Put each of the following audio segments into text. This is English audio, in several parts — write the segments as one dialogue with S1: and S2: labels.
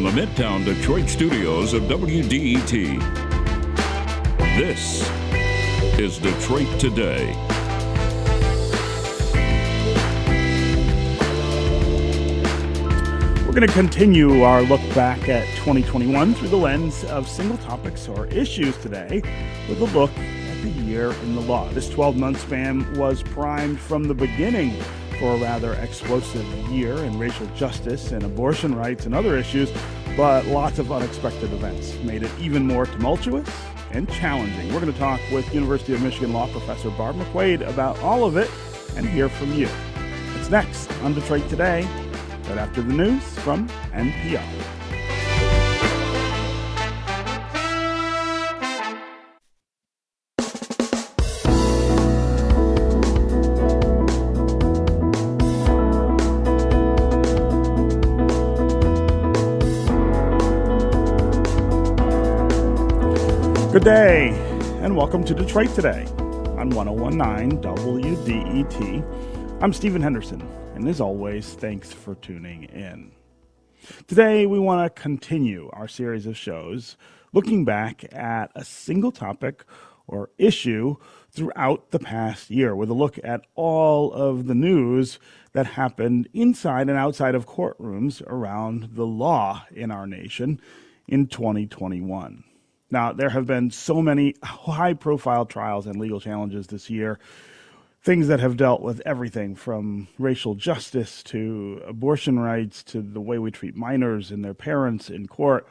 S1: from the Midtown Detroit studios of WDET. This is Detroit Today.
S2: We're going to continue our look back at 2021 through the lens of single topics or issues today with a look at the year in the law. This 12 month span was primed from the beginning for a rather explosive year in racial justice and abortion rights and other issues, but lots of unexpected events made it even more tumultuous and challenging. We're going to talk with University of Michigan law professor Barb McQuade about all of it and hear from you. It's next on Detroit Today right after the news from NPR. Good day, and welcome to Detroit Today on 1019 WDET. I'm Stephen Henderson. And as always, thanks for tuning in. Today, we want to continue our series of shows looking back at a single topic or issue throughout the past year with a look at all of the news that happened inside and outside of courtrooms around the law in our nation in 2021. Now, there have been so many high profile trials and legal challenges this year things that have dealt with everything from racial justice to abortion rights to the way we treat minors and their parents in court.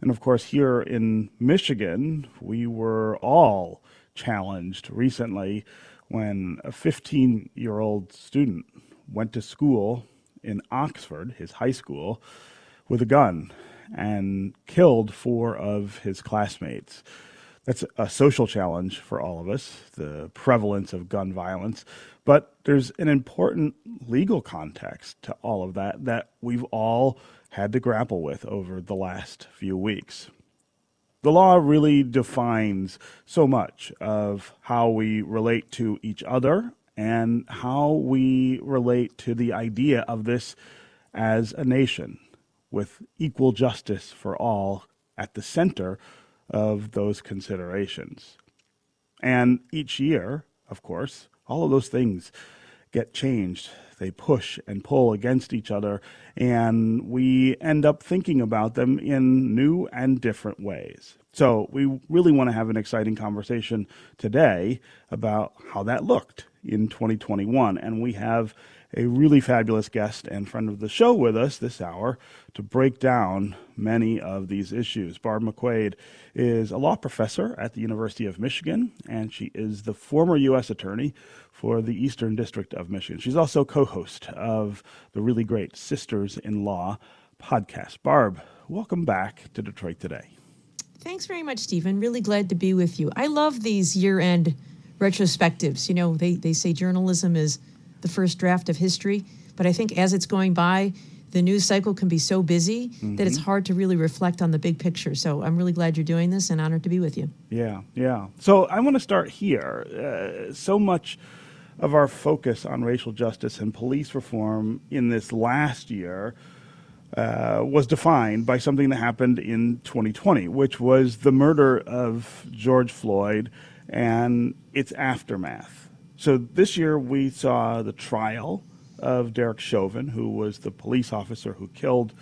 S2: And of course, here in Michigan, we were all challenged recently when a 15 year old student went to school in Oxford, his high school, with a gun and killed four of his classmates that's a social challenge for all of us, the prevalence of gun violence. But there's an important legal context to all of that that we've all had to grapple with over the last few weeks. The law really defines so much of how we relate to each other and how we relate to the idea of this as a nation with equal justice for all at the center of those considerations. And each year, of course, all of those things get changed. They push and pull against each other, and we end up thinking about them in new and different ways. So, we really want to have an exciting conversation today about how that looked in 2021. And we have a really fabulous guest and friend of the show with us this hour to break down many of these issues. Barb McQuade is a law professor at the University of Michigan, and she is the former U.S. Attorney for the Eastern District of Michigan. She's also co host of the really great Sisters in Law podcast. Barb, welcome back to Detroit Today.
S3: Thanks very much, Stephen. Really glad to be with you. I love these year end retrospectives. You know, they, they say journalism is the first draft of history. But I think as it's going by, the news cycle can be so busy mm-hmm. that it's mm-hmm. hard to really reflect on the big picture. So I'm really glad you're doing this and honored to be with you.
S2: Yeah, yeah. So I want to start here. Uh, so much of our focus on racial justice and police reform in this last year uh, was defined by something that happened in 2020, which was the murder of George Floyd and its aftermath. So this year we saw the trial of Derek Chauvin, who was the police officer who killed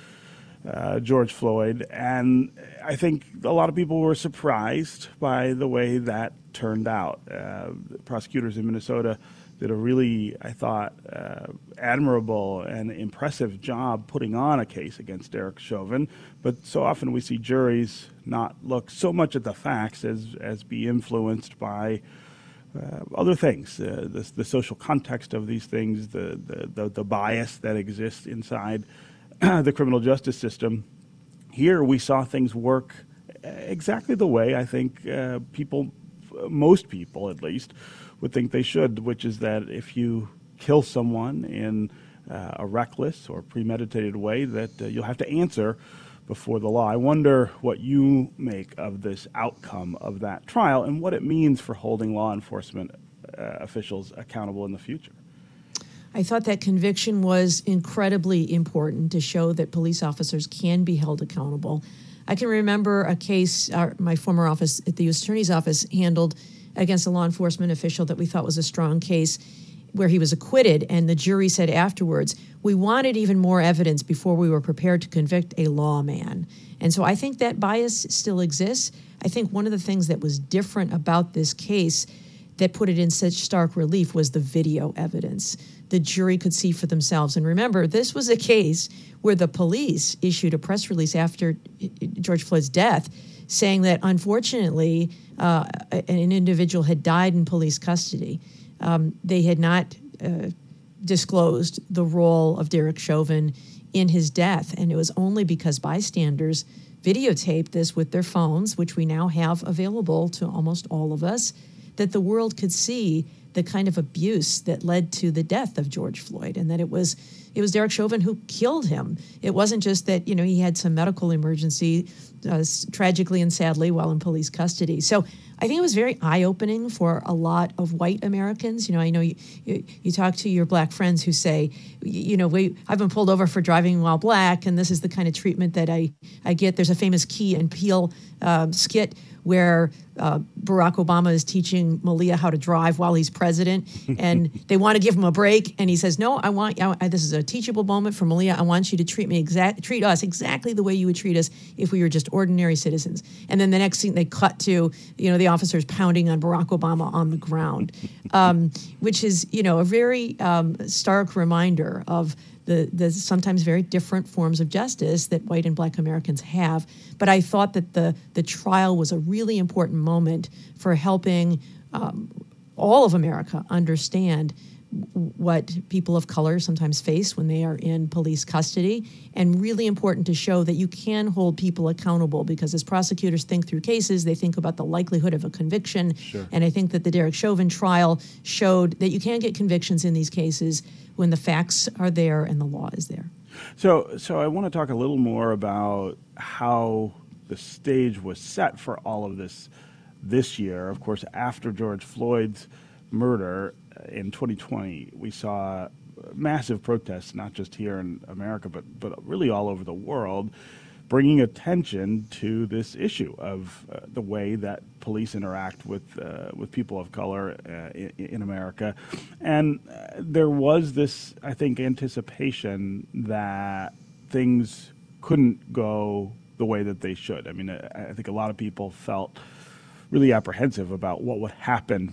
S2: uh, George Floyd. And I think a lot of people were surprised by the way that turned out. Uh, prosecutors in Minnesota did a really, I thought, uh, admirable and impressive job putting on a case against Derek Chauvin. But so often we see juries not look so much at the facts as, as be influenced by uh, other things, uh, the, the, social context of these things, the, the, the, bias that exists inside the criminal justice system. Here we saw things work exactly the way I think uh, people, most people at least, would think they should, which is that if you kill someone in uh, a reckless or premeditated way, that uh, you'll have to answer before the law. I wonder what you make of this outcome of that trial and what it means for holding law enforcement uh, officials accountable in the future.
S3: I thought that conviction was incredibly important to show that police officers can be held accountable. I can remember a case uh, my former office at the U.S. Attorney's Office handled against a law enforcement official that we thought was a strong case where he was acquitted, and the jury said afterwards, we wanted even more evidence before we were prepared to convict a lawman. And so I think that bias still exists. I think one of the things that was different about this case that put it in such stark relief was the video evidence. The jury could see for themselves. And remember, this was a case where the police issued a press release after George Floyd's death saying that unfortunately uh, an individual had died in police custody. Um, they had not uh, disclosed the role of Derek Chauvin in his death, and it was only because bystanders videotaped this with their phones, which we now have available to almost all of us, that the world could see the kind of abuse that led to the death of George Floyd, and that it was it was Derek Chauvin who killed him. It wasn't just that you know he had some medical emergency, uh, tragically and sadly, while in police custody. So I think it was very eye opening for a lot of white Americans. You know, I know you, you, you, talk to your black friends who say, you know, we, I've been pulled over for driving while black, and this is the kind of treatment that I, I get. There's a famous Key and Peele um, skit where uh, Barack Obama is teaching Malia how to drive while he's president, and they want to give him a break, and he says, "No, I want I, this is a teachable moment for Malia. I want you to treat me exact, treat us exactly the way you would treat us if we were just ordinary citizens." And then the next scene, they cut to you know the officers pounding on Barack Obama on the ground, um, which is you know a very um, stark reminder of the, the sometimes very different forms of justice that white and black Americans have. But I thought that the, the trial was a really important moment for helping um, all of America understand what people of color sometimes face when they are in police custody, and really important to show that you can hold people accountable because as prosecutors think through cases, they think about the likelihood of a conviction. Sure. And I think that the Derek Chauvin trial showed that you can get convictions in these cases when the facts are there and the law is there.
S2: So, so I want to talk a little more about how the stage was set for all of this this year. Of course, after George Floyd's murder in 2020, we saw massive protests, not just here in America, but but really all over the world, bringing attention to this issue of uh, the way that police interact with uh, with people of color uh, in, in, America, and uh, there was this, I think, anticipation that things couldn't go the way that they should. I mean, I, I think a lot of people felt really apprehensive about what would happen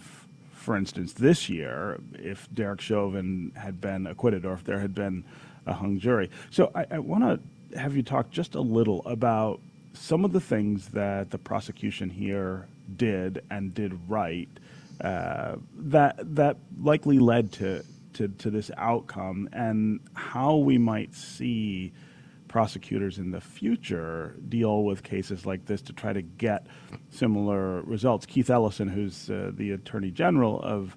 S2: for instance, this year, if Derek Chauvin had been acquitted or if there had been a hung jury. So I, I want to have you talk just a little about some of the things that the prosecution here did and did right uh, that that likely led to, to, to this outcome and how we might see prosecutors in the future deal with cases like this to try to get similar results. Keith Ellison, who's uh, the Attorney General of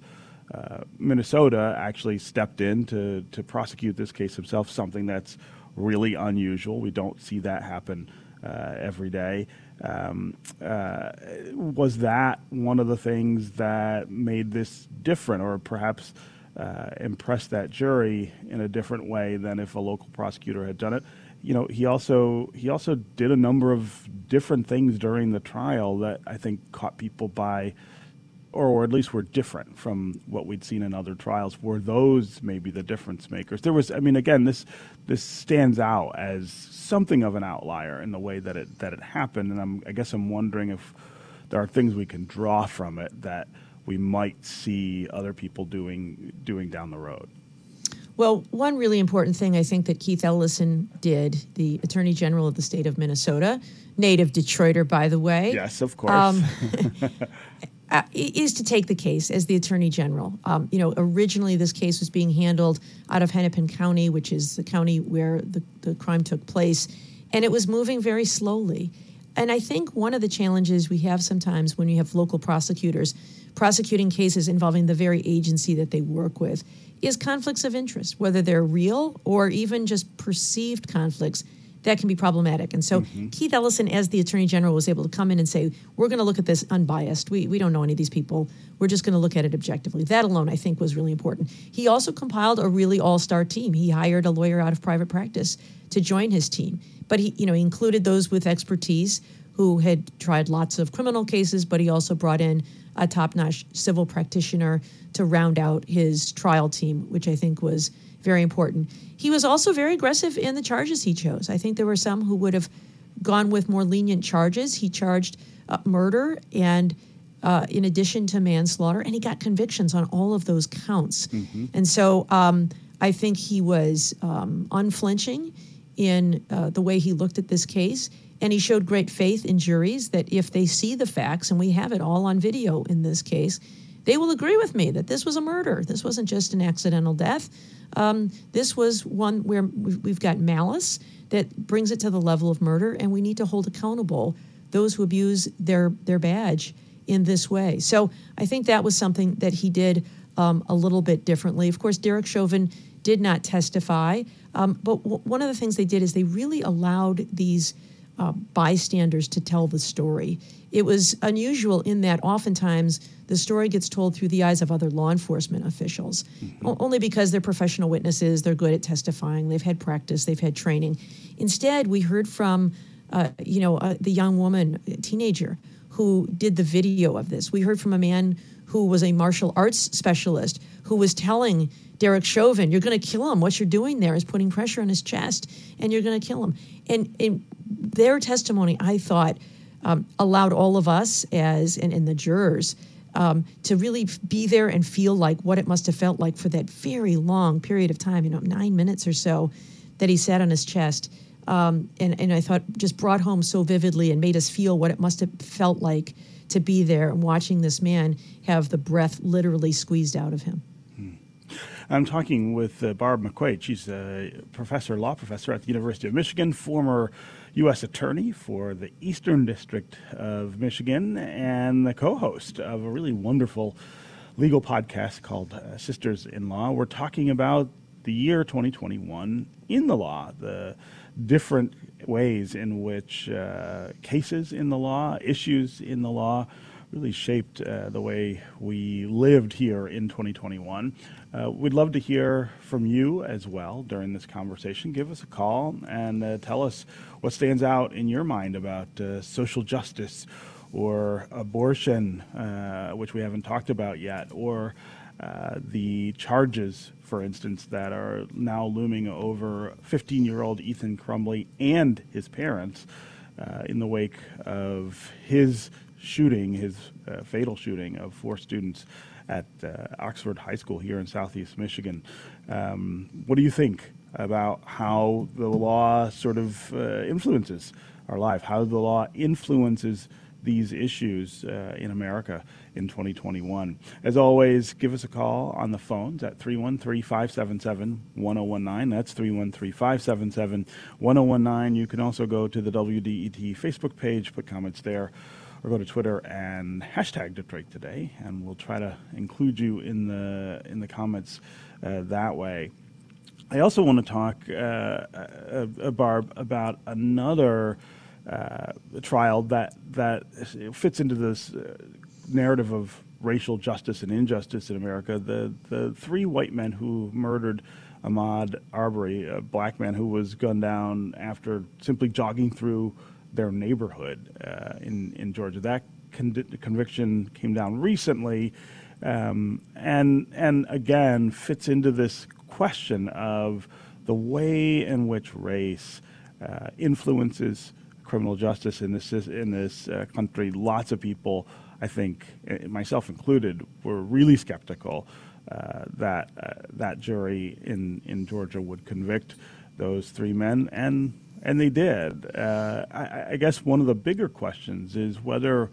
S2: uh, Minnesota, actually stepped in to, to prosecute this case himself, something that's really unusual. We don't see that happen uh, every day. Um, uh, was that one of the things that made this different, or perhaps uh, impressed that jury in a different way than if a local prosecutor had done it? You know, he also he also did a number of different things during the trial that I think caught people by, or, or at least were different from what we'd seen in other trials. Were those maybe the difference makers? There was, I mean, again, this this stands out as something of an outlier in the way that it that it happened, and I'm, I guess I'm wondering if there are things we can draw from it that we might see other people doing doing down the road.
S3: Well, one really important thing I think that Keith Ellison did, the Attorney General of the state of Minnesota, native Detroiter, by the way.
S2: Yes, of course. Um,
S3: uh, is to take the case as the Attorney General. Um, you know, originally this case was being handled out of Hennepin County, which is the county where the, the crime took place, and it was moving very slowly. And I think one of the challenges we have sometimes when you have local prosecutors prosecuting cases involving the very agency that they work with is conflicts of interest, whether they're real or even just perceived conflicts. That can be problematic. And so
S2: Mm-hmm.
S3: Keith Ellison, as the Attorney General, was able to come in and say, we're going to look at this unbiased. We, we don't know any of these people. We're just going to look at it objectively. That alone, I think, was really important. He also compiled a really all star team. He hired a lawyer out of private practice to join his team. But he, you know, he included those with expertise who had tried lots of criminal cases, but he also brought in a top notch civil practitioner to round out his trial team, which I think was very important. He was also very aggressive in the charges he chose. I think there were some who would have gone with more lenient charges. He charged uh, murder and uh, in addition to manslaughter, and he got convictions on all of those counts. And so um, I think he was um, unflinching in uh, the way he looked at this case. And he showed great faith in juries that if they see the facts, and we have it all on video in this case, they will agree with me that this was a murder. This wasn't just an accidental death. Um, this was one where we've got malice that brings it to the level of murder, and we need to hold accountable those who abuse their their badge in this way. So I think that was something that he did um, a little bit differently. Of course, Derek Chauvin did not testify, um, but w- one of the things they did is they really allowed these uh, bystanders to tell the story. It was unusual in that oftentimes the story gets told through the eyes of other law enforcement officials, o- only because they're professional witnesses, they're good at testifying, they've had practice, they've had training. Instead, we heard from, uh, you know, uh, the young woman, a teenager, who did the video of this. We heard from a man who was a martial arts specialist who was telling Derek Chauvin, "You're going to kill him. What you're doing there is putting pressure on his chest, and you're going to kill him." And, and their testimony, I thought, um, allowed all of us as and, and the jurors um, to really be there and feel like what it must have felt like for that very long period of time, you know, nine minutes or so, that he sat on his chest. Um, and, and I thought just brought home so vividly and made us feel what it must have felt like to be there and watching this man have the breath literally squeezed out of him.
S2: I'm talking with uh, Barb McQuade. She's a professor, law professor at the University of Michigan, former U.S. Attorney for the Eastern District of Michigan, and the co host of a really wonderful legal podcast called uh, Sisters in Law. We're talking about the year 2021 in the law, the different ways in which uh, cases in the law, issues in the law, really shaped uh, the way we lived here in 2021. Uh, we'd love to hear from you as well during this conversation. Give us a call and uh, tell us what stands out in your mind about uh, social justice or abortion, uh, which we haven't talked about yet, or uh, the charges, for instance, that are now looming over 15 year old Ethan Crumbley and his parents uh, in the wake of his shooting, his uh, fatal shooting of four students at uh, Oxford High School here in Southeast Michigan. Um, what do you think about how the law sort of uh, influences our life, how the law influences these issues uh, in America in 2021. As always, give us a call on the phones at 313 577 1019. That's 313 577 1019. You can also go to the WDET Facebook page, put comments there, or go to Twitter and hashtag Detroit Today, and we'll try to include you in the, in the comments uh, that way. I also want to talk, uh, uh, uh, Barb, about another uh, trial that that fits into this uh, narrative of racial justice and injustice in America. The the three white men who murdered Ahmaud Arbery, a black man who was gunned down after simply jogging through their neighborhood uh, in in Georgia. That con- conviction came down recently, um, and and again fits into this question of the way in which race uh, influences criminal justice in this in this uh, country. Lots of people, I think, uh, myself included, were really skeptical uh, that uh, that jury in in Georgia would convict those three men, and and they did. Uh, I, I guess one of the bigger questions is whether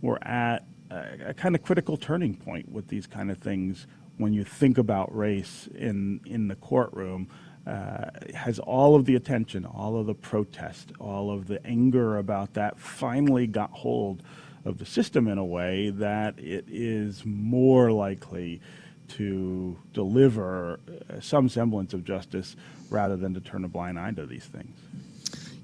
S2: we're at a, a kind of critical turning point with these kind of things when you think about race in in the courtroom uh, has all of the attention, all of the protest, all of the anger about that finally got hold of the system in a way that it is more likely to deliver uh, some semblance of justice rather than to turn a blind eye to these things.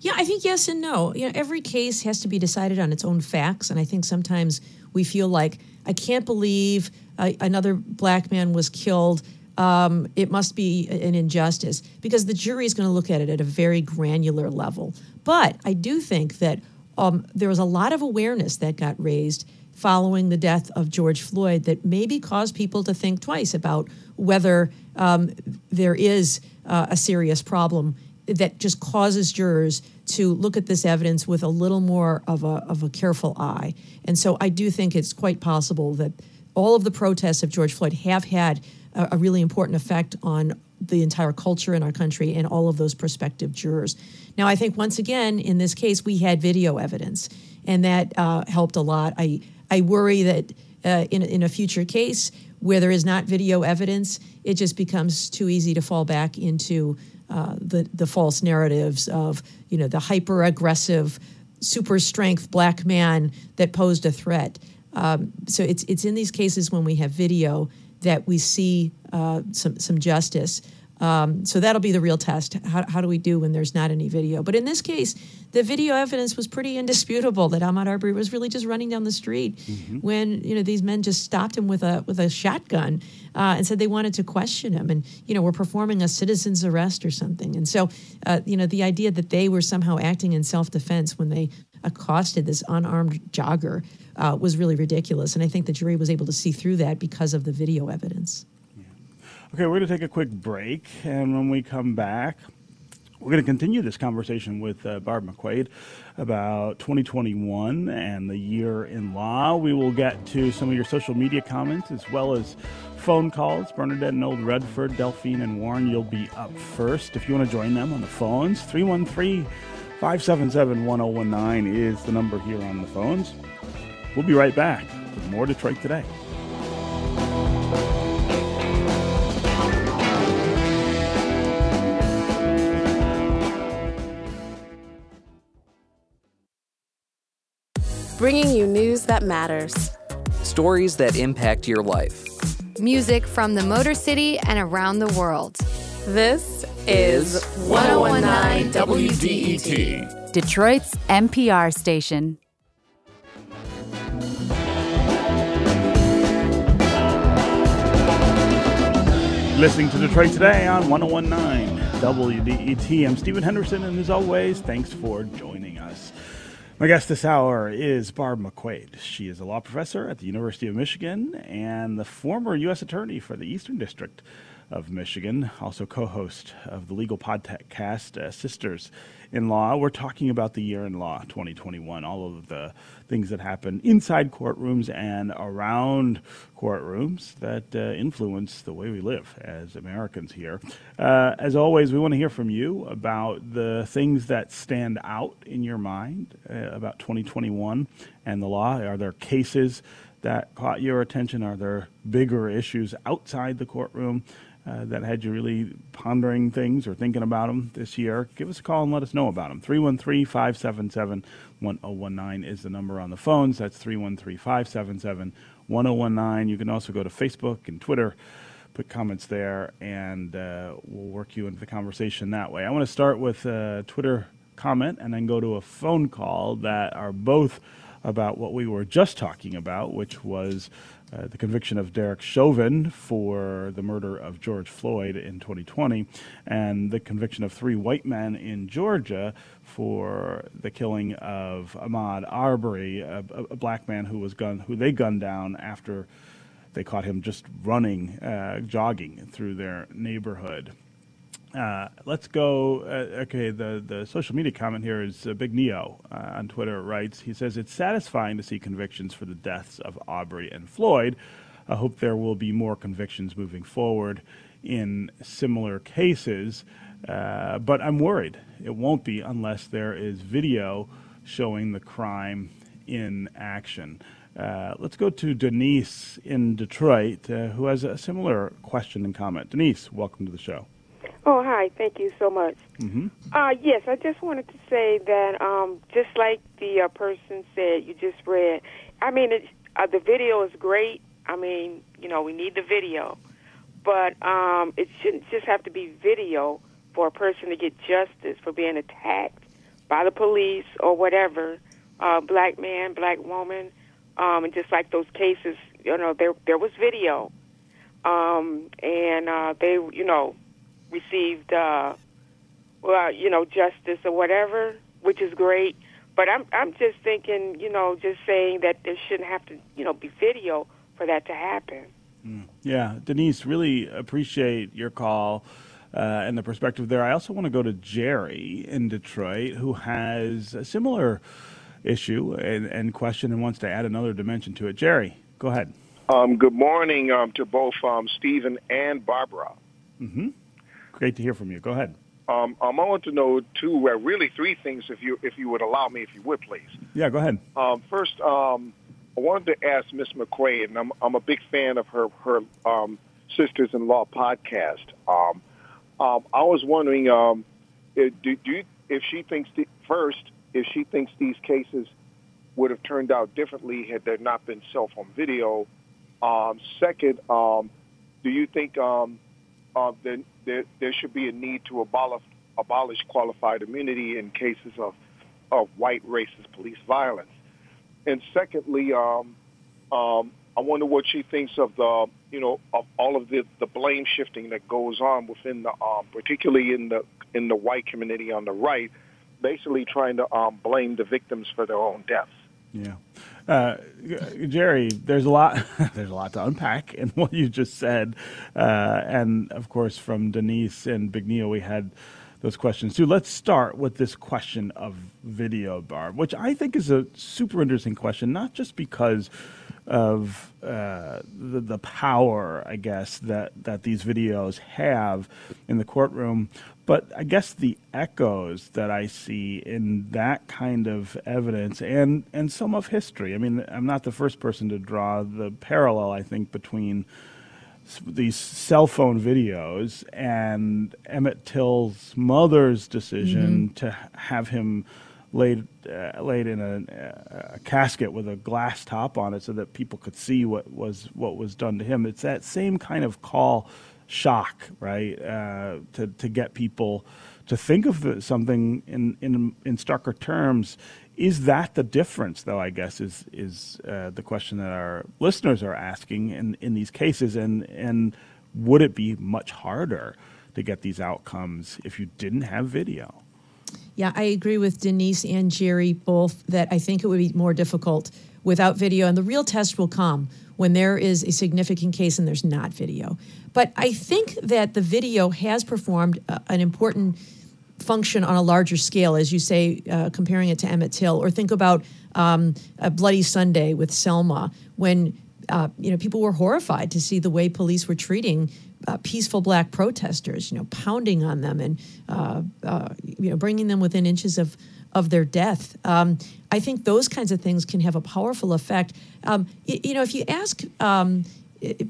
S3: Yeah, I think yes and no. You know, every case has to be decided on its own facts, and I think sometimes we feel like I can't believe uh, another black man was killed. Um, it must be an injustice because the jury is going to look at it at a very granular level. But I do think that um, there was a lot of awareness that got raised following the death of George Floyd that maybe caused people to think twice about whether um, there is uh, a serious problem that just causes jurors to look at this evidence with a little more of a, of a careful eye. And so I do think it's quite possible that all of the protests of George Floyd have had a, a really important effect on the entire culture in our country and all of those prospective jurors. Now, I think once again, in this case, we had video evidence, and that uh, helped a lot. I, I worry that uh, in, in a future case where there is not video evidence, it just becomes too easy to fall back into uh, the the false narratives of you know the hyper aggressive, super strength black man that posed a threat. Um, so it's it's in these cases when we have video that we see uh, some some justice. Um, so that'll be the real test. How, how do we do when there's not any video? But in this case, the video evidence was pretty indisputable that Ahmaud Arbery was really just running down the street mm-hmm. when you know these men just stopped him with a with a shotgun uh, and said they wanted to question him and you know were performing a citizen's arrest or something. And so uh, you know the idea that they were somehow acting in self defense when they accosted this unarmed jogger uh, was really ridiculous. And I think the jury was able to see through that because of the video evidence.
S2: Okay, we're going to take a quick break, and when we come back, we're going to continue this conversation with uh, Barb McQuade about 2021 and the year in law. We will get to some of your social media comments as well as phone calls. Bernadette and Old Redford, Delphine and Warren, you'll be up first. If you want to join them on the phones, 313 577 1019 is the number here on the phones. We'll be right back with more Detroit Today.
S4: Bringing you news that matters,
S5: stories that impact your life,
S6: music from the Motor City and around the world.
S4: This is 1019
S1: WDET,
S6: Detroit's NPR station.
S2: Listening to Detroit Today on 1019 WDET. I'm Stephen Henderson, and as always, thanks for joining us. My guest this hour is Barb McQuade. She is a law professor at the University of Michigan and the former U.S. Attorney for the Eastern District of Michigan, also co host of the legal podcast uh, Sisters in Law. We're talking about the year in law 2021, all of the things that happen inside courtrooms and around courtrooms that uh, influence the way we live as Americans here. Uh, as always, we want to hear from you about the things that stand out in your mind uh, about 2021 and the law. Are there cases? That caught your attention? Are there bigger issues outside the courtroom uh, that had you really pondering things or thinking about them this year, give us a call and let us know about them. 313 577 1019 is the number on the phones. That's 313 577 1019. You can also go to Facebook and Twitter, put comments there, and uh, we'll work you into the conversation that way. I want to start with a Twitter comment and then go to a phone call that are both about what we were just talking about, which was uh, the conviction of Derek Chauvin for the murder of George Floyd in 2020, and the conviction of three white men in Georgia for the killing of Ahmaud Arbery, a, a black man who was gun who they gunned down after they caught him just running, uh, jogging through their neighborhood. Uh, let's go. Uh, okay, the, the social media comment here is uh, Big Neo uh, on Twitter writes. He says it's satisfying to see convictions for the deaths of Aubrey and Floyd. I hope there will be more convictions moving forward in similar cases, uh, but I'm worried it won't be unless there is video showing the crime in action. Uh, let's go to Denise in Detroit, who has a similar question and comment. Denise, welcome to the show.
S7: Hi. Thank you so much.
S2: Mm-hmm.
S7: Uh, yes, I just wanted to say that um, just like the uh, person said you just read, I mean, it, uh, the video is great. I mean, you know, we need the video. But um, it shouldn't just have to be video for a person to get justice for being attacked by the police or whatever, uh, black man, black woman, um, and just like those cases, you know, there there was video, um, and uh, they, you know, received, uh, well, you know, justice or whatever, which is great. But I'm I'm just thinking, you know, just saying that there shouldn't have to, you know, be video for that to happen.
S2: Yeah, Denise, really appreciate your call uh, and the perspective there. I also want to go to Jerry in Detroit, who has a similar issue and, and question and wants to add another dimension to it. Jerry, go ahead.
S8: Um, good morning um, to both um, Stephen and Barbara.
S2: Great to hear from you. Go ahead.
S8: Um, um, I want to know two, uh, really three things, if you if you would allow me, if you would please.
S2: Yeah, go ahead.
S8: Um, first, um, I wanted to ask Miss McQuade, and I'm I'm a big fan of her her um, Sisters-in-Law podcast. Um, um, I was wondering, um, if, do, do you, if she thinks the, first, if she thinks these cases would have turned out differently had there not been cell phone video. Um, second, um, do you think um, uh, that there, there should be a need to abolish abolish qualified immunity in cases of of white racist police violence? And secondly, um, um, I wonder what she thinks of the, you know, of all of the, the blame shifting that goes on within the, um, particularly in the in the white community on the right, basically trying to um, blame the victims for their own deaths.
S2: Yeah, uh, Jerry, there's a lot. there's a lot to unpack in what you just said, uh, and of course, from Denise and Big Neil, we had those questions too. Let's start with this question of video, Barb, which I think is a super interesting question, not just because of uh, the, the power, I guess, that, that these videos have in the courtroom, but I guess the echoes that I see in that kind of evidence and, and some of history. I mean, I'm not the first person to draw the parallel, I think, between these cell phone videos and Emmett Till's mother's decision to have him laid uh, laid in a, a casket with a glass top on it so that people could see what was what was done to him. It's that same kind of call shock, right? Uh, to to get people to think of something in in in starker terms. Is that the difference, though? I guess is is uh, the question that our listeners are asking in in these cases, and and would it be much harder to get these outcomes if you didn't have video?
S3: Yeah, I agree with Denise and Jerry both that I think it would be more difficult without video. And the real test will come when there is a significant case and there's not video. But I think that the video has performed uh, an important function on a larger scale, as you say, uh, comparing it to Emmett Till, or think about um, a Bloody Sunday with Selma, when uh, you know people were horrified to see the way police were treating uh, peaceful black protesters, you know, pounding on them and uh, uh, you know bringing them within inches of of their death. Um, I think those kinds of things can have a powerful effect. Um, y- you know, if you ask um,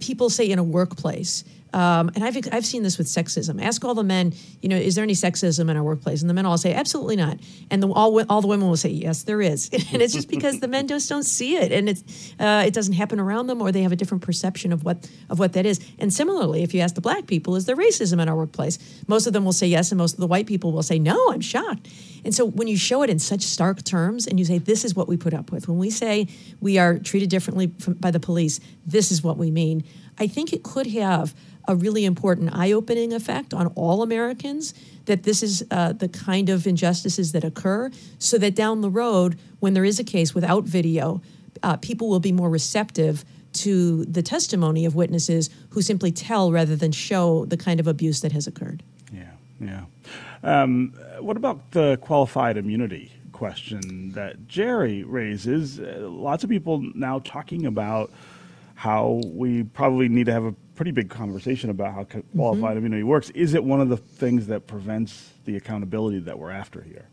S3: people, say in a workplace. Um, and I've, I've seen this with sexism. Ask all the men, you know, is there any sexism in our workplace? And the men all say, absolutely not. And the, all, all the women will say, yes, there is. and it's just because the men just don't see it, and it's, uh, it doesn't happen around them, or they have a different perception of what of what that is. And similarly, if you ask the black people, is there racism in our workplace? Most of them will say yes, and most of the white people will say no. I'm shocked. And so when you show it in such stark terms, and you say this is what we put up with, when we say we are treated differently from, by the police, this is what we mean. I think it could have a really important eye-opening effect on all Americans that this is uh, the kind of injustices that occur, so that down the road, when there is a case without video, uh, people will be more receptive to the testimony of witnesses who simply tell rather than show the kind of abuse that has occurred.
S2: Yeah, yeah. Um, what about the qualified immunity question that Jerry raises? Uh, lots of people now talking about how we probably need to have a pretty big conversation about how co- qualified immunity works. Is it one of the things that prevents the accountability that we're after here?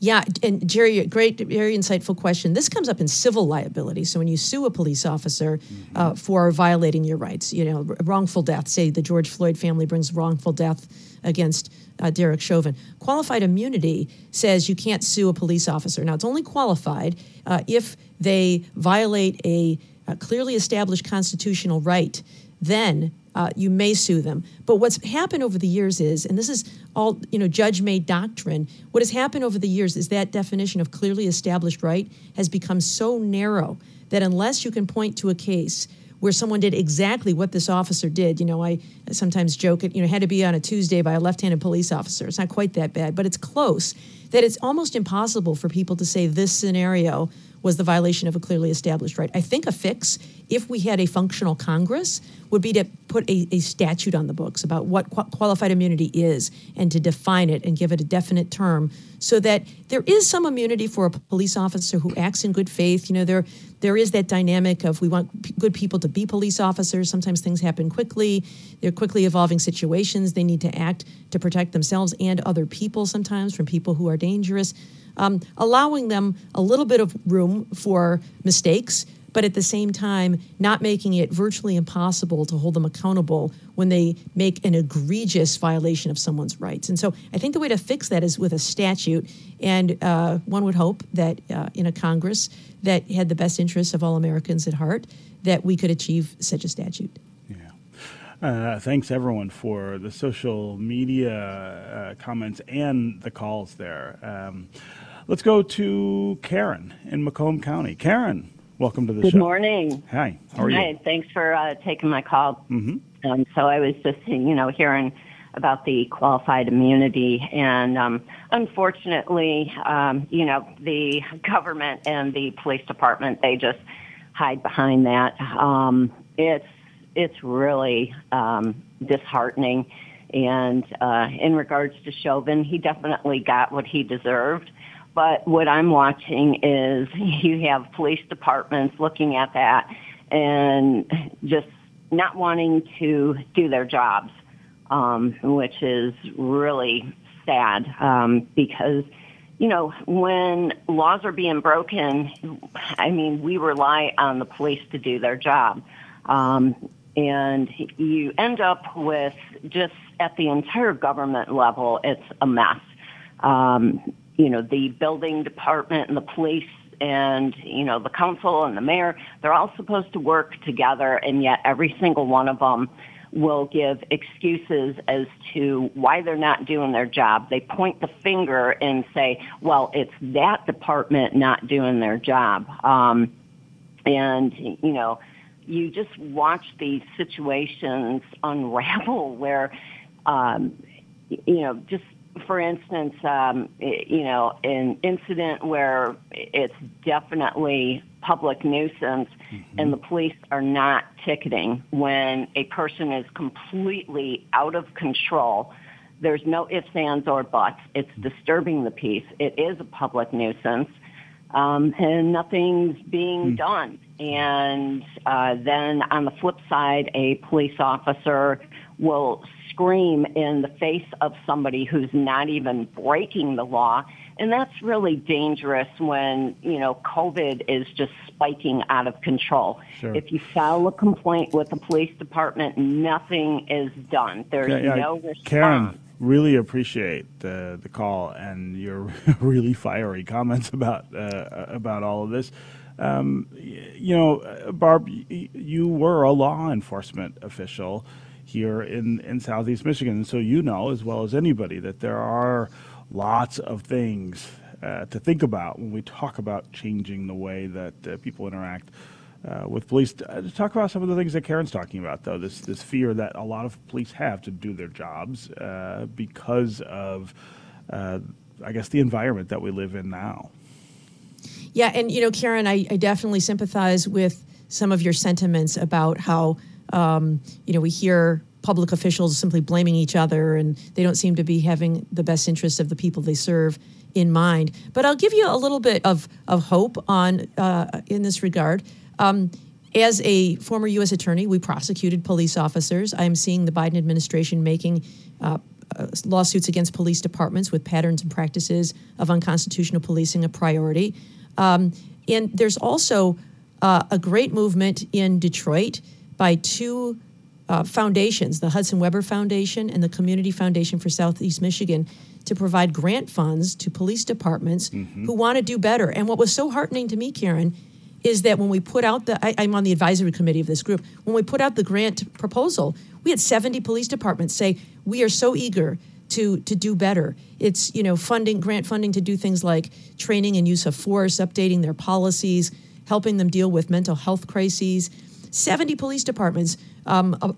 S3: Yeah, and Jerry, great, very insightful question. This comes up in civil liability. So when you sue a police officer uh, for violating your rights, you know, wrongful death. Say the George Floyd family brings wrongful death against uh, Derek Chauvin. Qualified immunity says you can't sue a police officer. Now it's only qualified uh, if they violate a, a clearly established constitutional right. Then uh, you may sue them. But what's happened over the years is, and this is all you know, judge-made doctrine. What has happened over the years is that definition of clearly established right has become so narrow that unless you can point to a case where someone did exactly what this officer did. You know, I sometimes joke it, you know, had to be on a Tuesday by a left handed police officer. It's not quite that bad, but it's close. That it's almost impossible for people to say this scenario was the violation of a clearly established right. I think a fix, if we had a functional Congress, would be to put a, a statute on the books about what qualified immunity is and to define it and give it a definite term so that there is some immunity for a police officer who acts in good faith. You know, there there is that dynamic of we want p- good people to be police officers. Sometimes things happen quickly. They're quickly evolving situations. They need to act to protect themselves and other people sometimes from people who are dangerous um, allowing them a little bit of room for mistakes, but at the same time, not making it virtually impossible to hold them accountable when they make an egregious violation of someone's rights. And so I think the way to fix that is with a statute. And uh, one would hope that uh, in a Congress that had the best interests of all Americans at heart, that we could achieve such a statute.
S2: Uh, thanks everyone for the social media uh, comments and the calls there. Um, Let's go to Karen in Macomb County. Karen, welcome to the
S9: Good
S2: show.
S9: Good morning.
S2: Hi. How are
S9: Hi.
S2: you?
S9: Thanks for uh, taking my call.
S2: Mm-hmm.
S9: Um, so I was just, you know, hearing about the qualified immunity, and um, unfortunately, um, you know, the government and the police department they just hide behind that. Um, it's it's really um, disheartening. And uh, in regards to Chauvin, he definitely got what he deserved. But what I'm watching is you have police departments looking at that and just not wanting to do their jobs, um, which is really sad um, because you know, when laws are being broken, I mean, we rely on the police to do their job. Um, and you end up with just at the entire government level, it's a mess. Um, you know, the building department and the police and, you know, the council and the mayor, they're all supposed to work together and yet every single one of them will give excuses as to why they're not doing their job. They point the finger and say, well, it's that department not doing their job. Um, and, you know, you just watch these situations unravel where, um, you know, just for instance, um, you know, an incident where it's definitely public nuisance mm-hmm. and the police are not ticketing when a person is completely out of control. There's no ifs, ands, or buts. It's disturbing the peace. It is a public nuisance. Um, and nothing's being mm. done. And uh, then on the flip side, a police officer will scream in the face of somebody who's not even breaking the law. And that's really dangerous when, you know, COVID is just spiking out of control.
S2: Sure.
S9: If you file a complaint with the police department, nothing is done. There's
S2: yeah,
S9: no response.
S2: Karen, really appreciate the, the call and your really fiery comments about, uh, about all of this. Um, you know, Barb, you were a law enforcement official here in, in southeast Michigan. And so you know as well as anybody that there are lots of things uh, to think about when we talk about changing the way that uh, people interact uh, with police. Uh, talk about some of the things that Karen's talking about, though. This this fear that a lot of police have to do their jobs uh, because of, uh, I guess, the environment that we live in now.
S3: Yeah, and you know, Karen, I, I definitely sympathize with some of your sentiments about how um, you know, we hear public officials simply blaming each other, and they don't seem to be having the best interest of the people they serve in mind. But I'll give you a little bit of, of hope on uh, in this regard. Um, as a former U.S. attorney, we prosecuted police officers. I am seeing the Biden administration making uh, uh, lawsuits against police departments with patterns and practices of unconstitutional policing a priority. Um, and there's also uh, a great movement in Detroit by two uh, foundations, the Hudson Webber Foundation and the Community Foundation for Southeast Michigan, to provide grant funds to police departments mm-hmm. who want to do better. And what was so heartening to me, Karen, is that when we put out the, I, I'm on the advisory committee of this group, when we put out the grant proposal, we had 70 police departments say, we are so eager to to do better. It's you know funding grant funding to do things like training and use of force, updating their policies, helping them deal with mental health crises. 70 police departments um, uh,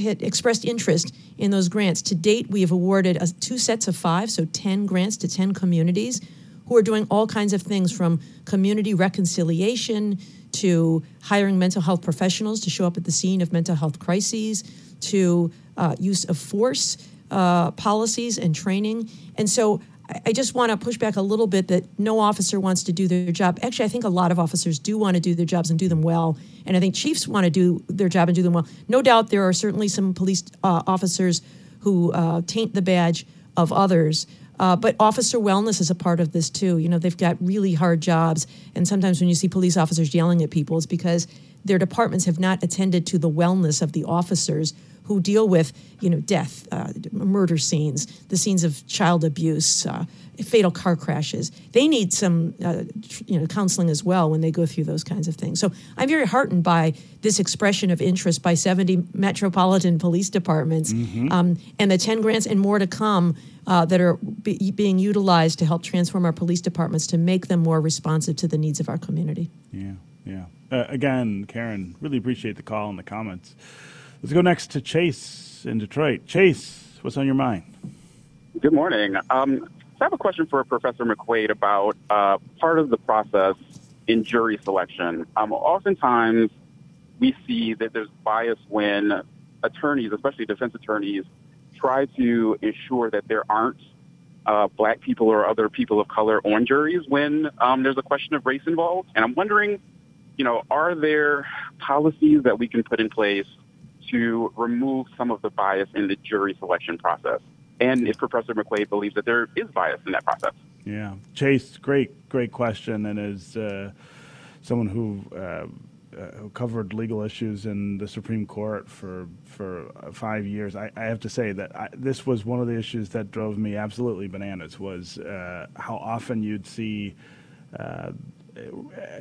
S3: had expressed interest in those grants. To date, we have awarded uh, two sets of five, so 10 grants to 10 communities who are doing all kinds of things from community reconciliation to hiring mental health professionals to show up at the scene of mental health crises to uh, use of force uh, policies and training. And so I just want to push back a little bit that no officer wants to do their job. Actually, I think a lot of officers do want to do their jobs and do them well. And I think chiefs want to do their job and do them well. No doubt there are certainly some police uh, officers who uh, taint the badge of others. Uh, but officer wellness is a part of this too. You know, they've got really hard jobs. And sometimes when you see police officers yelling at people, it's because their departments have not attended to the wellness of the officers who deal with you know death, uh, murder scenes, the scenes of child abuse, uh, fatal car crashes. They need some uh, you know counseling as well when they go through those kinds of things. So I'm very heartened by this expression of interest by 70 metropolitan police departments mm-hmm. um, and the 10 grants and more to come. Uh, that are be, being utilized to help transform our police departments to make them more responsive to the needs of our community.
S2: Yeah, yeah. Uh, again, Karen, really appreciate the call and the comments. Let's go next to Chase in Detroit. Chase, what's on your mind?
S10: Good morning. Um, I have a question for Professor McQuade about uh, part of the process in jury selection. Um, oftentimes, we see that there's bias when attorneys, especially defense attorneys, try to ensure that there aren't uh, black people or other people of color on juries when um, there's a question of race involved. And I'm wondering, you know, are there policies that we can put in place to remove some of the bias in the jury selection process. And if Professor McQuade believes that there is bias in that process.
S2: Yeah, Chase, great, great question, and as uh, someone who uh, uh, covered legal issues in the Supreme Court for for five years, I, I have to say that I, this was one of the issues that drove me absolutely bananas. Was uh, how often you'd see uh,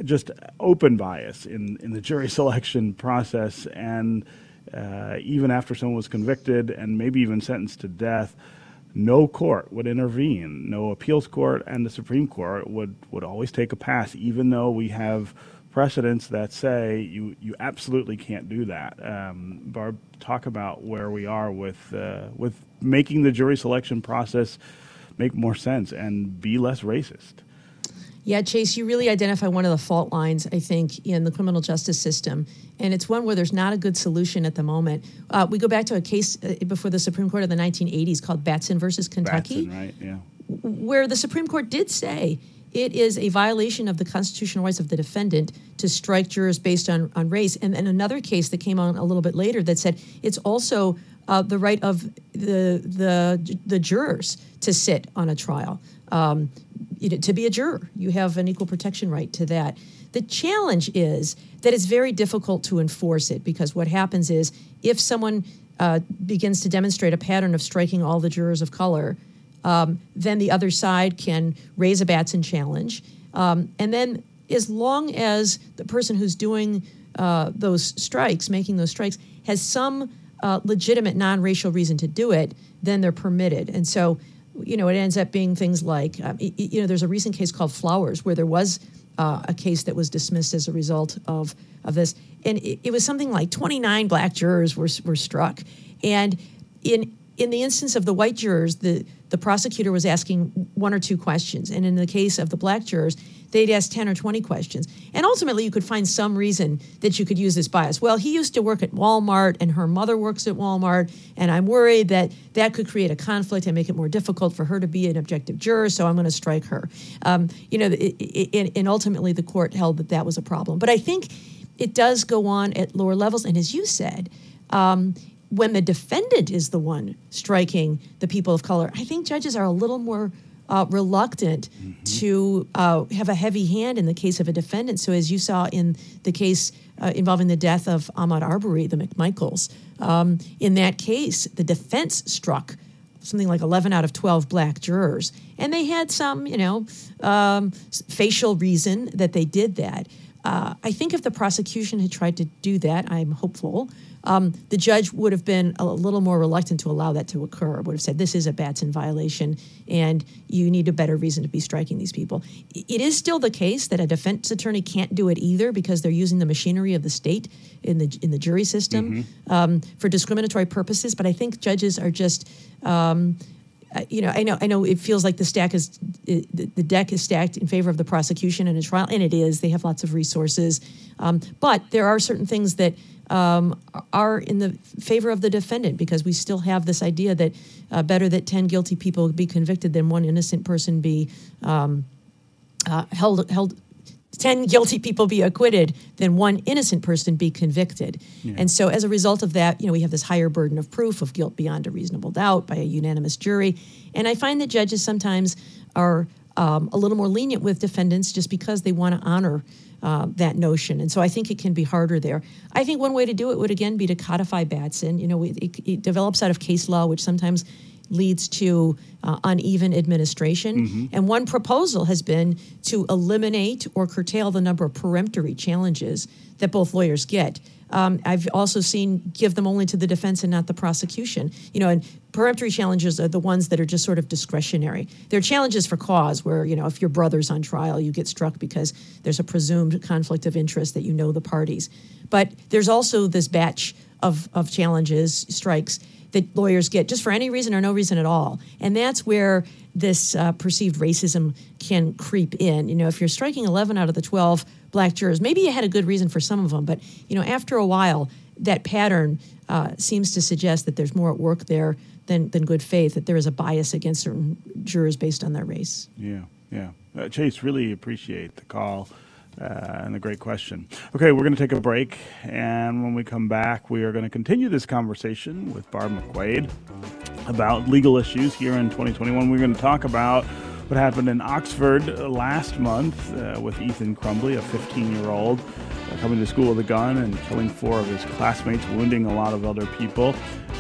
S2: just open bias in in the jury selection process and uh, even after someone was convicted and maybe even sentenced to death, no court would intervene. No appeals court and the Supreme Court would, would always take a pass, even though we have precedents that say you, you absolutely can't do that. Um, Barb, talk about where we are with, uh, with making the jury selection process make more sense and be less racist.
S3: Yeah, Chase, you really identify one of the fault lines, I think, in the criminal justice system. And it's one where there's not a good solution at the moment. Uh, we go back to a case uh, before the Supreme Court of the 1980s called Batson versus Kentucky.
S2: Batson, right, yeah.
S3: Where the Supreme Court did say it is a violation of the constitutional rights of the defendant to strike jurors based on, on race. And, then another case that came on a little bit later that said it's also uh, the right of the, the, the jurors to sit on a trial. Um, you know, to be a juror. You have an equal protection right to that. The challenge is that it's very difficult to enforce it because what happens is if someone uh, begins to demonstrate a pattern of striking all the jurors of color, um, then the other side can raise a Batson challenge. Um, and then, as long as the person who's doing uh, those strikes, making those strikes, has some uh, legitimate non racial reason to do it, then they're permitted. And so you know, it ends up being things like, um, you know, there's a recent case called Flowers where there was uh, a case that was dismissed as a result of of this, and it, it, was something like 29 black jurors were were struck, and in in the instance of the white jurors, the the prosecutor was asking one or two questions, and in the case of the black jurors, they'd ask 10 or 20 questions. And ultimately, you could find some reason that you could use this bias. Well, he used to work at Walmart, and her mother works at Walmart, and I'm worried that that could create a conflict and make it more difficult for her to be an objective juror, so I'm going to strike her. Um, you know, it, it, and ultimately, the court held that that was a problem. But I think it does go on at lower levels, and as you said, um, when the defendant is the one striking the people of color, I think judges are a little more uh, reluctant mm-hmm. to uh, have a heavy hand in the case of a defendant. So, as you saw in the case uh, involving the death of Ahmaud Arbery, the McMichaels, um, in that case, the defense struck something like 11 out of 12 black jurors. And they had some, you know, um, facial reason that they did that. uh, I think if the prosecution had tried to do that, I'm hopeful, um, the judge would have been a little more reluctant to allow that to occur. Would have said, "This is a Batson violation, and you need a better reason to be striking these people." It is still the case that a defense attorney can't do it either because they're using the machinery of the state in the in the jury system um, for discriminatory purposes. But I think judges are just um, uh, you know, I know, I know, it feels like the stack is it, the deck is stacked in favor of the prosecution in a trial, and it is. They have lots of resources, um, but there are certain things that um, are in the favor of the defendant because we still have this idea that uh, better that ten guilty people be convicted than one innocent person be um, uh, held held 10 guilty people be acquitted than one innocent person be convicted. And so as a result of that, you know, we have this higher burden of proof of guilt beyond a reasonable doubt by a unanimous jury. And I find that judges sometimes are um, a little more lenient with defendants just because they want to honor uh, that notion. And so I think it can be harder there. I think one way to do it would again be to codify Batson. You know, it, it, it develops out of case law, which sometimes leads to uh, uneven administration. And one proposal has been to eliminate or curtail the number of peremptory challenges that both lawyers get. Um, I've also seen give them only to the defense and not the prosecution. You know, and peremptory challenges are the ones that are just sort of discretionary. There are challenges for cause, where you know if your brother's on trial, you get struck because there's a presumed conflict of interest that you know the parties. But there's also this batch of of challenges, strikes that lawyers get just for any reason or no reason at all. And that's where this uh, perceived racism can creep in. You know, if you're striking 11 out of the 12 black jurors, maybe you had a good reason for some of them, but, you know, after a while, that pattern uh, seems to suggest that there's more at work there than, than good faith, that there is a bias against certain jurors based on their race.
S2: Yeah, yeah. Uh, Chase, really appreciate the call uh, and the great question. Okay, we're going to take a break, and when we come back, we are going to continue this conversation with Barb McQuade about legal issues here in 2021. We're going to talk about what happened in Oxford last month uh, with Ethan Crumbley, a 15 year old, uh, coming to school with a gun and killing four of his classmates, wounding a lot of other people.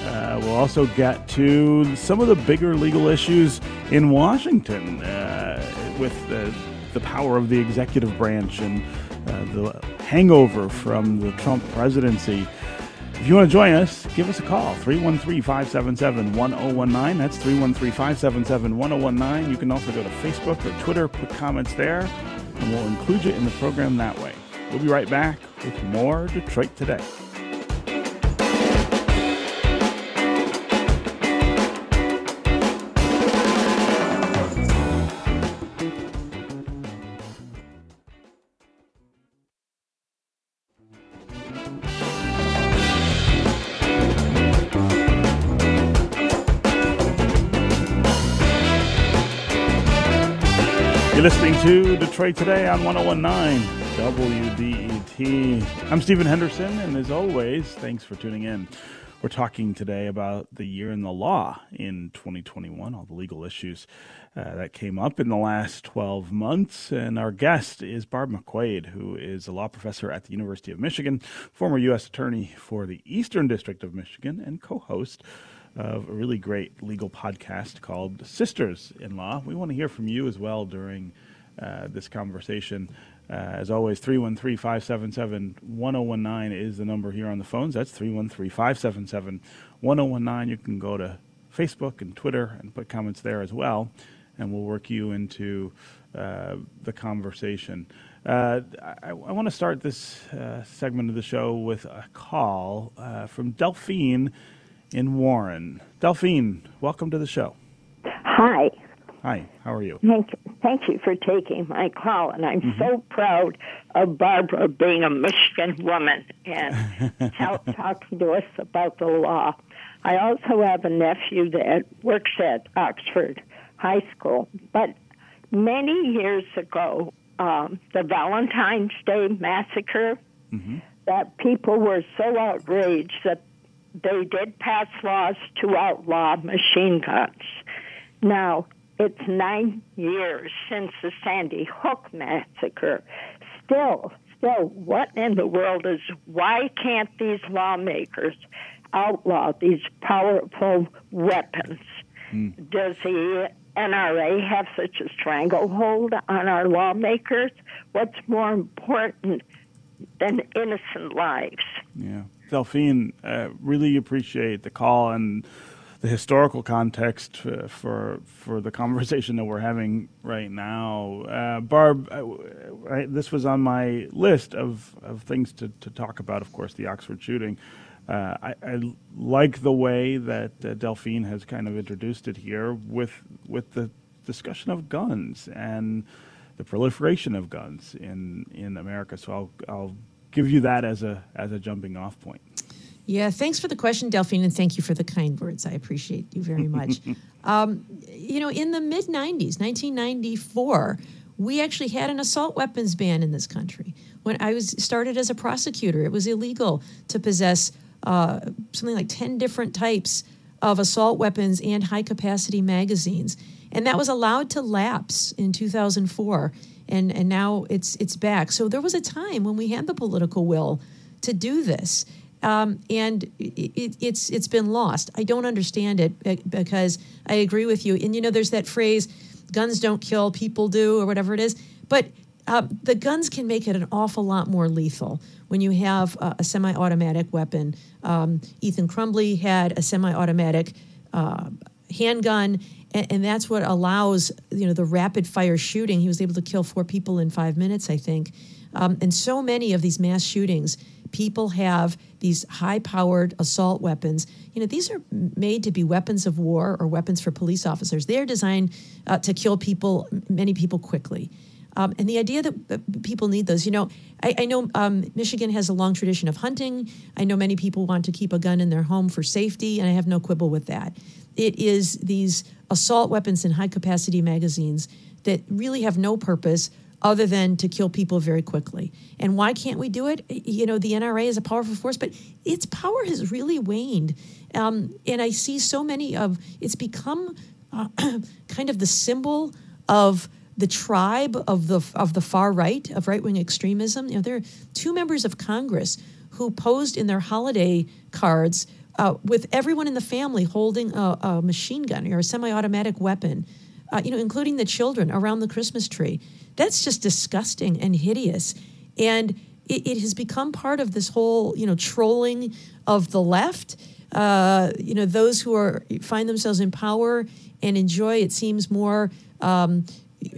S2: Uh, we'll also get to some of the bigger legal issues in Washington uh, with the power of the executive branch and uh, the hangover from the Trump presidency. If you want to join us, give us a call 313 577 1019. That's 313 577 1019. You can also go to Facebook or Twitter, put comments there, and we'll include you in the program that way. We'll be right back with more Detroit Today. To Detroit Today on 1019 WDET. I'm Stephen Henderson, and as always, thanks for tuning in. We're talking today about the year in the law in 2021, all the legal issues uh, that came up in the last 12 months. And our guest is Barb McQuade, who is a law professor at the University of Michigan, former U.S. Attorney for the Eastern District of Michigan, and co host of a really great legal podcast called Sisters in Law. We want to hear from you as well during uh, this conversation. Uh, as always, 313 577 1019 is the number here on the phones. That's 313 577 1019. You can go to Facebook and Twitter and put comments there as well, and we'll work you into uh, the conversation. Uh, I, I want to start this uh, segment of the show with a call from Delphine in Warren. Delphine, welcome to the show.
S11: Hi.
S2: Hi, how are you?
S11: Thank, thank you for taking my call, and I'm so proud of Barbara being a Michigan woman and talking to us about the law. I also have a nephew that works at Oxford High School, but many years ago, um, the Valentine's Day massacre, that people were so outraged that they did pass laws to outlaw machine guns. Now, it's nine years since the Sandy Hook massacre. Still, still, what in the world is, why can't these lawmakers outlaw these powerful weapons? Does the NRA have such a stranglehold on our lawmakers? What's more important than innocent lives?
S2: Yeah. Delphine, uh, really appreciate the call and the historical context uh, for for the conversation that we're having right now. Uh, Barb, I, I, this was on my list of, of things to, to talk about, of course, the Oxford shooting. Uh, I, I, like the way that uh, Delphine has kind of introduced it here with with the discussion of guns and the proliferation of guns in, in America. So I'll, I'll give you that as a as a jumping off point.
S3: Yeah, thanks for the question, Delphine, and thank you for the kind words. I appreciate you very much. um, you know, in the mid 90s, 1994, we actually had an assault weapons ban in this country. When I was started as a prosecutor, it was illegal to possess uh, something like 10 different types of assault weapons and high capacity magazines. And that was allowed to lapse in 2004. And, and now it's, it's back. So there was a time when we had the political will to do this. Um, and it, it's it's been lost. I don't understand it because I agree with you. And you know, there's that phrase, "Guns don't kill, people do," or whatever it is. But uh, the guns can make it an awful lot more lethal when you have a, a semi-automatic weapon. Um, Ethan Crumbley had a semi-automatic uh, handgun, and, and, that's what allows you know the rapid-fire shooting. He was able to kill four people in five minutes, I think. Um, and so many of these mass shootings people have these high powered assault weapons. You know, these are made to be weapons of war or weapons for police officers. They are designed uh, to kill people, many people quickly. Um, and the idea that people need those, you know, I, I know um, Michigan has a long tradition of hunting. I know many people want to keep a gun in their home for safety, and I have no quibble with that. It is these assault weapons and high capacity magazines that really have no purpose other than to kill people very quickly. And why can't we do it? You know, the NRA is a powerful force, but its power has really waned. Um, and I see so many of it's become uh, kind of the symbol of the tribe of the of the far right of right wing extremism. You know, there are two members of Congress who posed in their holiday cards uh, with everyone in the family holding a, a machine gun or a semi-automatic weapon. Uh, you know, including the children around the Christmas tree. That's just disgusting and hideous. And it, it has become part of this whole, you know, trolling of the left. Uh, you know, those who are find themselves in power and enjoy, it seems, more um,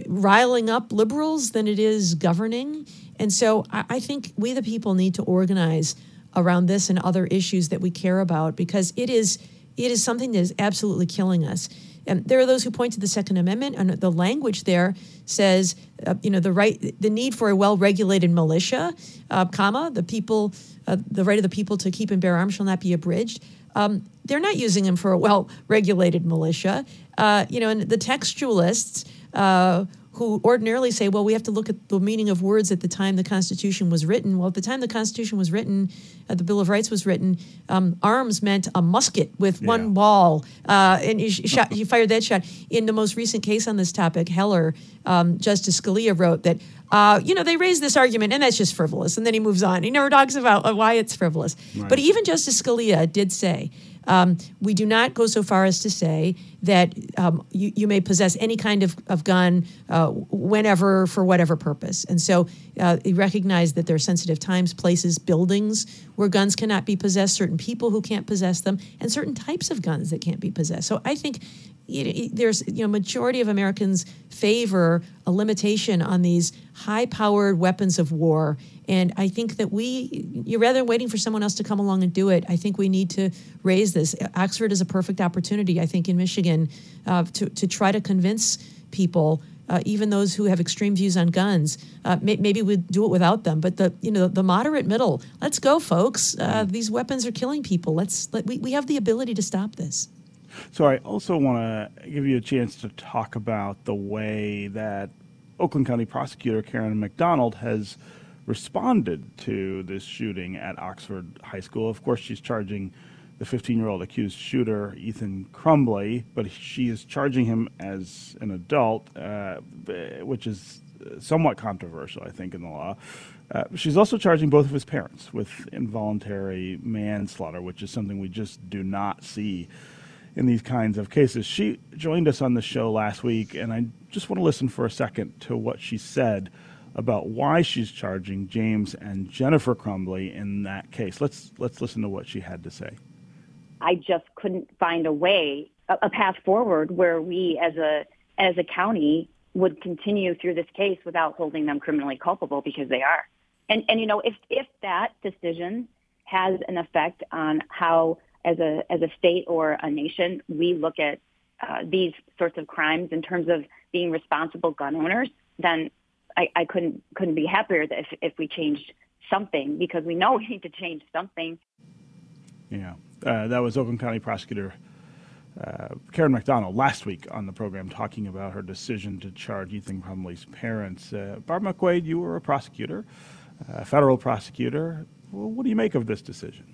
S3: riling up liberals than it is governing. And so I, I think we, the people, need to organize around this and other issues that we care about because it is it is something that is absolutely killing us. And there are those who point to the Second Amendment, and the language there says, uh, you know, the right, the need for a well-regulated militia, uh, comma, the people, uh, the right of the people to keep and bear arms shall not be abridged. Um, they're not using them for a well-regulated militia. Uh, you know, and the textualists uh, who ordinarily say, well, we have to look at the meaning of words at the time the Constitution was written. Well, at the time the Constitution was written, uh, the Bill of Rights was written, um, arms meant a musket with yeah. one ball, uh, and you, shot, you fired that shot. In the most recent case on this topic, Heller, um, Justice Scalia wrote that, uh, you know, they raised this argument, and that's just frivolous. And then he moves on. He never talks about uh, why it's frivolous. Right. But even Justice Scalia did say um, we do not go so far as to say that um, you, you, may possess any kind of, of gun uh, whenever for whatever purpose. And so uh, recognize that there are sensitive times, places, buildings where guns cannot be possessed, certain people who can't possess them, and certain types of guns that can't be possessed. So I think you know, there's you know majority of Americans favor a limitation on these high-powered weapons of war, and I think that we—you're rather than waiting for someone else to come along and do it, I think we need to raise this. Oxford is a perfect opportunity, I think, in Michigan, uh, to to try to convince people. Uh, even those who have extreme views on guns, uh, may, maybe we'd do it without them. But the you know the moderate middle, let's go, folks. Uh, these weapons are killing people. Let's let, we we have the ability to stop this.
S2: So I also want to give you a chance to talk about the way that Oakland County prosecutor Karen McDonald has responded to this shooting at Oxford High School. Of course, she's charging the 15 year old accused shooter, Ethan Crumbley, but she is charging him as an adult, uh, which is somewhat controversial, I think, in the law. Uh, she's also charging both of his parents with involuntary manslaughter, which is something we just do not see in these kinds of cases. She joined us on the show last week, and I just want to listen for a second to what she said about why she's charging James and Jennifer Crumbley in that case. Let's let's listen to what she had to say.
S12: I just couldn't find a way, a path forward where we as a as a county would continue through this case without holding them criminally culpable because they are. And and you know, if if that decision has an effect on how as a as a state or a nation we look at uh, these sorts of crimes in terms of being responsible gun owners, then I, I couldn't couldn't be happier if if we changed something because we know we need to change something.
S2: Yeah, uh, that was Oakland County Prosecutor uh, Karen McDonald last week on the program talking about her decision to charge Ethan Crumbley's parents. Uh, Barb McQuade, you were a prosecutor, a federal prosecutor. Well, what do you make of this decision?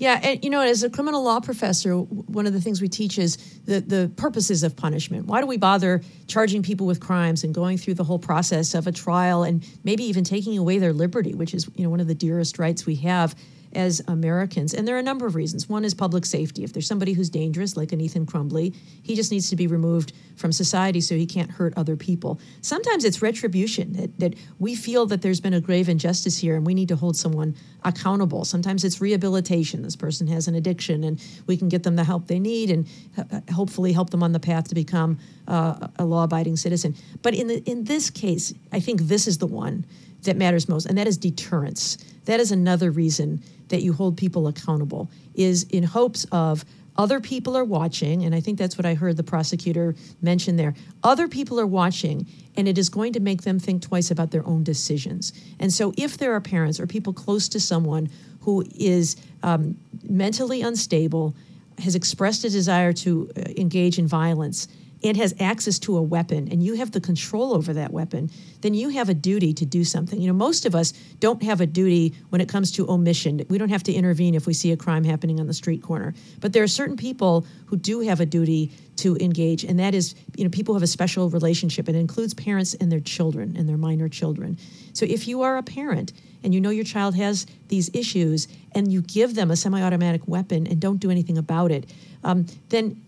S3: Yeah, and you know, as a criminal law professor, one of the things we teach is the, the purposes of punishment. Why do we bother charging people with crimes and going through the whole process of a trial and maybe even taking away their liberty, which is you know one of the dearest rights we have as Americans. And there are a number of reasons. One is public safety. If there's somebody who's dangerous, like an Ethan Crumbley, he just needs to be removed from society so he can't hurt other people. Sometimes it's retribution that, that we feel that there's been a grave injustice here and we need to hold someone accountable. Sometimes it's rehabilitation. This person has an addiction and we can get them the help they need and uh, hopefully help them on the path to become uh, a law abiding citizen. But in, the, in this case, I think this is the one that matters most, and that is deterrence. That is another reason that you hold people accountable, is in hopes of other people are watching, and I think that's what I heard the prosecutor mention there. Other people are watching, and it is going to make them think twice about their own decisions. And so, if there are parents or people close to someone who is um, mentally unstable, has expressed a desire to uh, engage in violence, and has access to a weapon and you have the control over that weapon, then you have a duty to do something. You know, most of us don't have a duty when it comes to omission. We don't have to intervene if we see a crime happening on the street corner. But there are certain people who do have a duty to engage, and that is, you know, people have a special relationship. It includes parents and their children and their minor children. So if you are a parent and you know your child has these issues and you give them a semi automatic weapon and don't do anything about it, um, then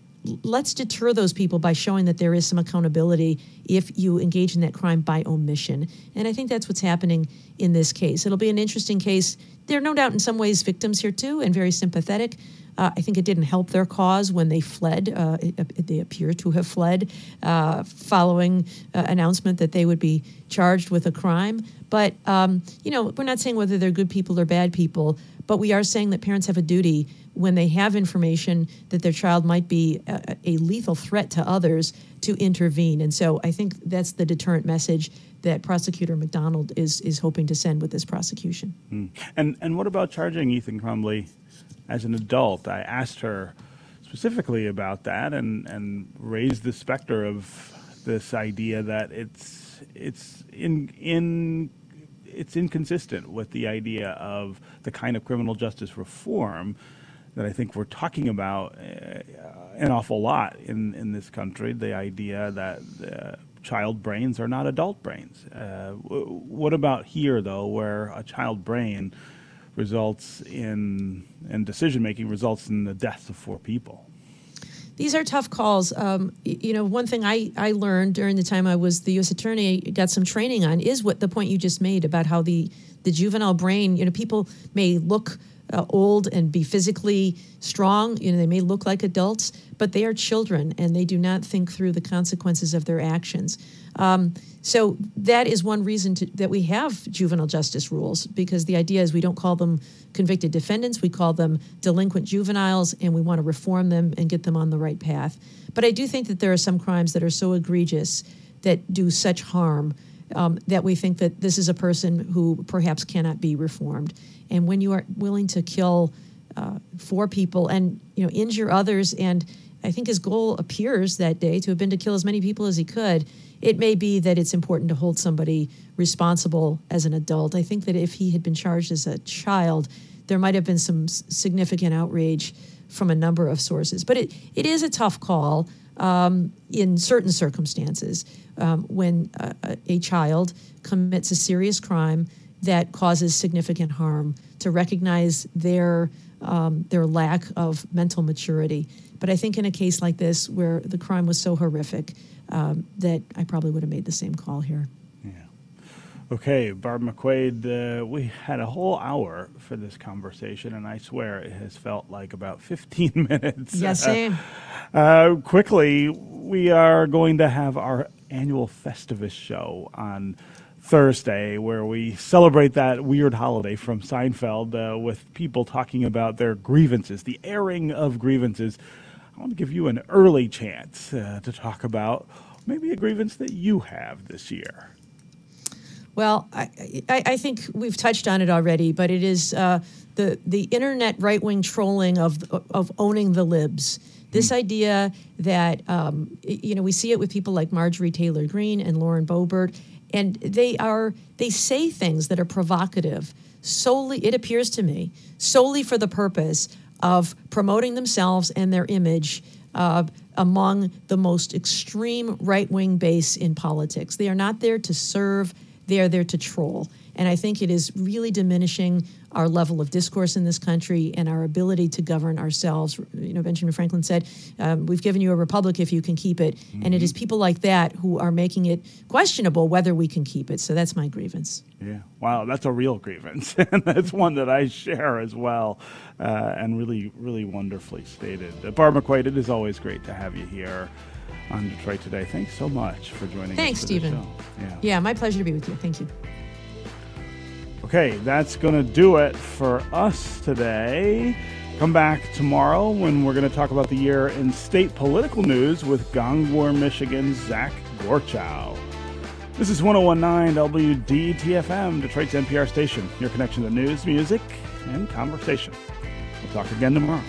S3: let's deter those people by showing that there is some accountability if you engage in that crime by omission. And I think that's what's happening in this case. It'll be an interesting case. There are no doubt in some ways victims here too, and very sympathetic. Uh, I think it didn't help their cause when they fled. Uh, it, they appear to have fled uh, following uh, announcement that they would be charged with a crime. But um, you know, we're not saying whether they're good people or bad people, but we are saying that parents have a duty when they have information that their child might be a, a, lethal threat to others to intervene. And so I think that's the deterrent message that prosecutor McDonald is is hoping to send with this prosecution.
S2: Mm. And and what about charging Ethan Crumbley as an adult? I asked her specifically about that and and raised the specter of this idea that it's it's in in it's inconsistent with the idea of the kind of criminal justice reform that I think we're talking about uh, an awful lot in, in this country. The idea that uh, child brains are not adult brains. Uh, w- what about here, though, where a child brain results in, and decision making results in the deaths of four people?
S3: These are tough calls. Um, you know, one thing I, I learned during the time I was the U.S. attorney, got some training on, is what the point you just made about how the the juvenile brain. You know, people may look uh, old and be physically strong. You know, they may look like adults, but they are children and they do not think through the consequences of their actions. Um, so that is one reason to, that we have juvenile justice rules because the idea is we don't call them convicted defendants, we call them delinquent juveniles, and we want to reform them and get them on the right path. But I do think that there are some crimes that are so egregious that do such harm um, that we think that this is a person who perhaps cannot be reformed. And when you are willing to kill uh, four people and you know injure others, and I think his goal appears that day to have been to kill as many people as he could. It may be that it's important to hold somebody responsible as an adult. I think that if he had been charged as a child, there might have been some significant outrage from a number of sources. But it, it is a tough call um, in certain circumstances um, when a child commits a serious crime that causes significant harm to recognize their um, their lack of mental maturity. But I think in a case like this, where the crime was so horrific, um, that I probably would have made the same call here.
S2: Okay, Barb McQuade, uh, we had a whole hour for this conversation, and I swear it has felt like about 15 minutes.
S3: Yeah, same.
S2: Uh, quickly, we are going to have our annual Festivus show on Thursday, where we celebrate that weird holiday from Seinfeld uh, with people talking about their grievances, the airing of grievances. I want to give you an early chance uh, to talk about maybe a grievance that you have this year.
S3: Well, I, I, I, think we've touched on it already, but it is uh, the the internet right wing trolling of of owning the libs. This mm. idea that um, you know we see it with people like Marjorie Taylor Greene and Lauren Boebert, and they are they say things that are provocative solely. It appears to me solely for the purpose of promoting themselves and their image. Uh, among the most extreme right wing base in politics. They are not there to serve they are there to troll. And I think it is really diminishing our level of discourse in this country and our ability to govern ourselves. You know, Benjamin Franklin said, um, We've given you a republic if you can keep it. Mm-hmm. And it is mm-hmm. people like that who are making it questionable whether we can keep it. So that's my grievance.
S2: Yeah. Wow. That's a real grievance. and that's one that I share as well. Uh, and really, really wonderfully stated. Uh, Barb McQuade, it is always great to have you here on Detroit Today. Thanks so much for joining
S3: Thanks,
S2: us.
S3: Thanks,
S2: Stephen.
S3: Yeah. yeah, my pleasure to be with you. Thank you.
S2: Okay, that's going to do it for us today. Come back tomorrow when we're going to talk about the year in state political news with Gongwer, Michigan's Zach Gorchow. This is 1019 WDET FM, Detroit's NPR station, your connection to news, music, and conversation. We'll talk again tomorrow.